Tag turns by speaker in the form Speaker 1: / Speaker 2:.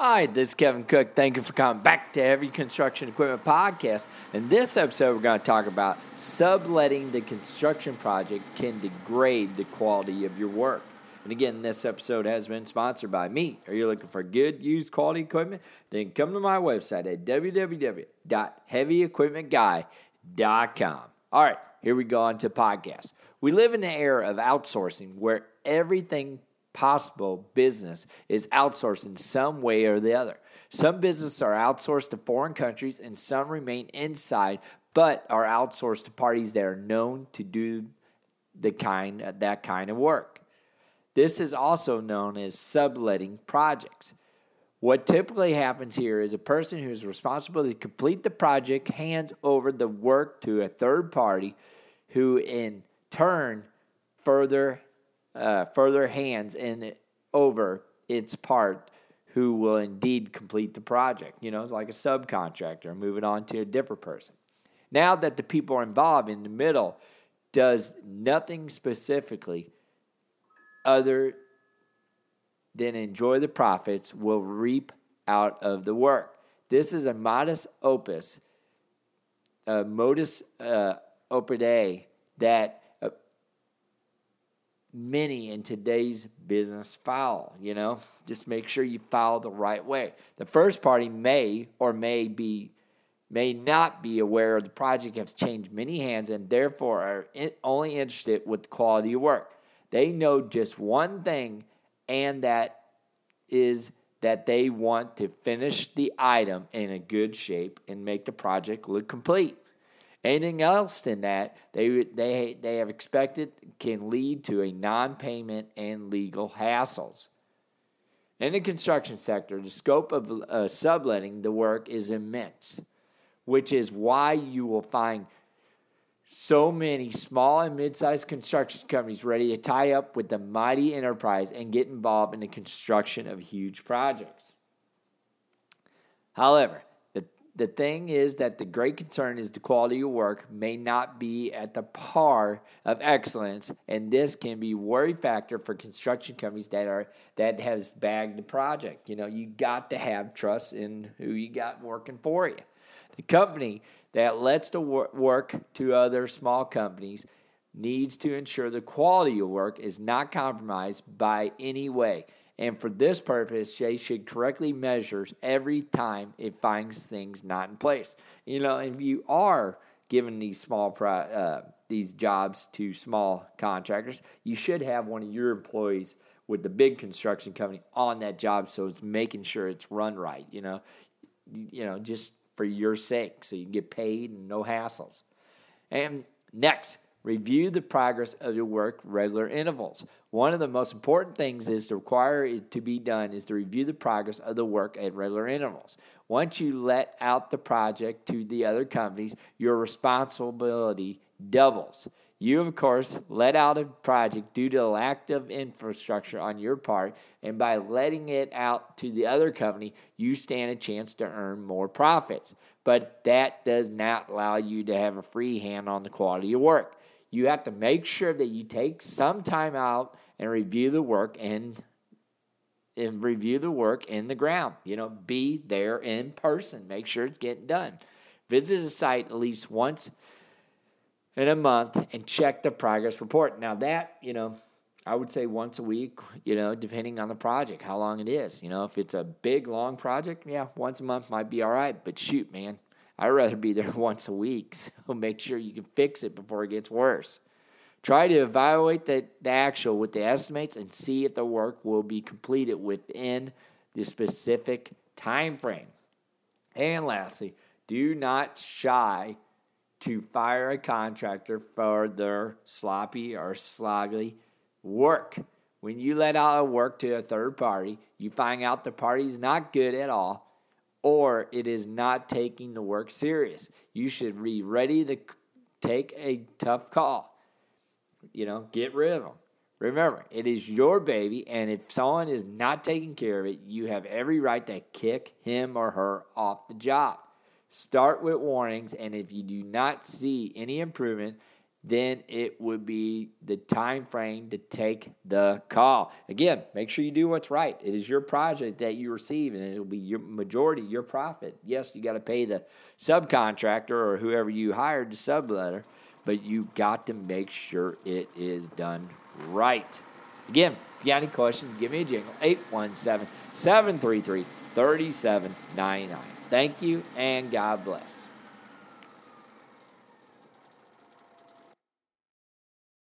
Speaker 1: Hi, this is Kevin Cook. Thank you for coming back to Heavy Construction Equipment Podcast. In this episode, we're going to talk about subletting the construction project can degrade the quality of your work. And again, this episode has been sponsored by me. Are you looking for good used quality equipment? Then come to my website at www.heavyequipmentguy.com. All right, here we go on to podcast. We live in the era of outsourcing where everything possible business is outsourced in some way or the other. Some businesses are outsourced to foreign countries and some remain inside but are outsourced to parties that are known to do the kind that kind of work. This is also known as subletting projects. What typically happens here is a person who is responsible to complete the project hands over the work to a third party who in turn further uh, further hands in over its part who will indeed complete the project. You know, it's like a subcontractor moving on to a different person. Now that the people are involved in the middle does nothing specifically other than enjoy the profits will reap out of the work. This is a modus opus, a modus uh, operandi that many in today's business file. You know, just make sure you file the right way. The first party may or may be may not be aware the project has changed many hands and therefore are only interested with quality of work. They know just one thing, and that is that they want to finish the item in a good shape and make the project look complete. Anything else than that, they, they, they have expected can lead to a non payment and legal hassles. In the construction sector, the scope of uh, subletting the work is immense, which is why you will find so many small and mid sized construction companies ready to tie up with the mighty enterprise and get involved in the construction of huge projects. However, the thing is that the great concern is the quality of work may not be at the par of excellence, and this can be worry factor for construction companies that are that has bagged the project. You know, you got to have trust in who you got working for you. The company that lets the work to other small companies needs to ensure the quality of work is not compromised by any way. And for this purpose, they should correctly measure every time it finds things not in place. You know, if you are giving these small uh, these jobs to small contractors, you should have one of your employees with the big construction company on that job, so it's making sure it's run right. You know, you know, just for your sake, so you get paid and no hassles. And next, Review the progress of your work regular intervals. One of the most important things is to require it to be done is to review the progress of the work at regular intervals. Once you let out the project to the other companies, your responsibility doubles. You, of course, let out a project due to lack of infrastructure on your part, and by letting it out to the other company, you stand a chance to earn more profits. But that does not allow you to have a free hand on the quality of work you have to make sure that you take some time out and review the work and and review the work in the ground. You know, be there in person. Make sure it's getting done. Visit the site at least once in a month and check the progress report. Now that, you know, I would say once a week, you know, depending on the project, how long it is. You know, if it's a big long project, yeah, once a month might be all right. But shoot, man, I'd rather be there once a week, so make sure you can fix it before it gets worse. Try to evaluate the, the actual with the estimates and see if the work will be completed within the specific time frame. And lastly, do not shy to fire a contractor for their sloppy or sloggy work. When you let out a work to a third party, you find out the party is not good at all or it is not taking the work serious. You should be ready to take a tough call. You know, get rid of them. Remember, it is your baby, and if someone is not taking care of it, you have every right to kick him or her off the job. Start with warnings, and if you do not see any improvement, then it would be the time frame to take the call. Again, make sure you do what's right. It is your project that you receive, and it'll be your majority your profit. Yes, you got to pay the subcontractor or whoever you hired to subletter, but you got to make sure it is done right. Again, if you got any questions, give me a jingle 817 733 3799. Thank you and God bless.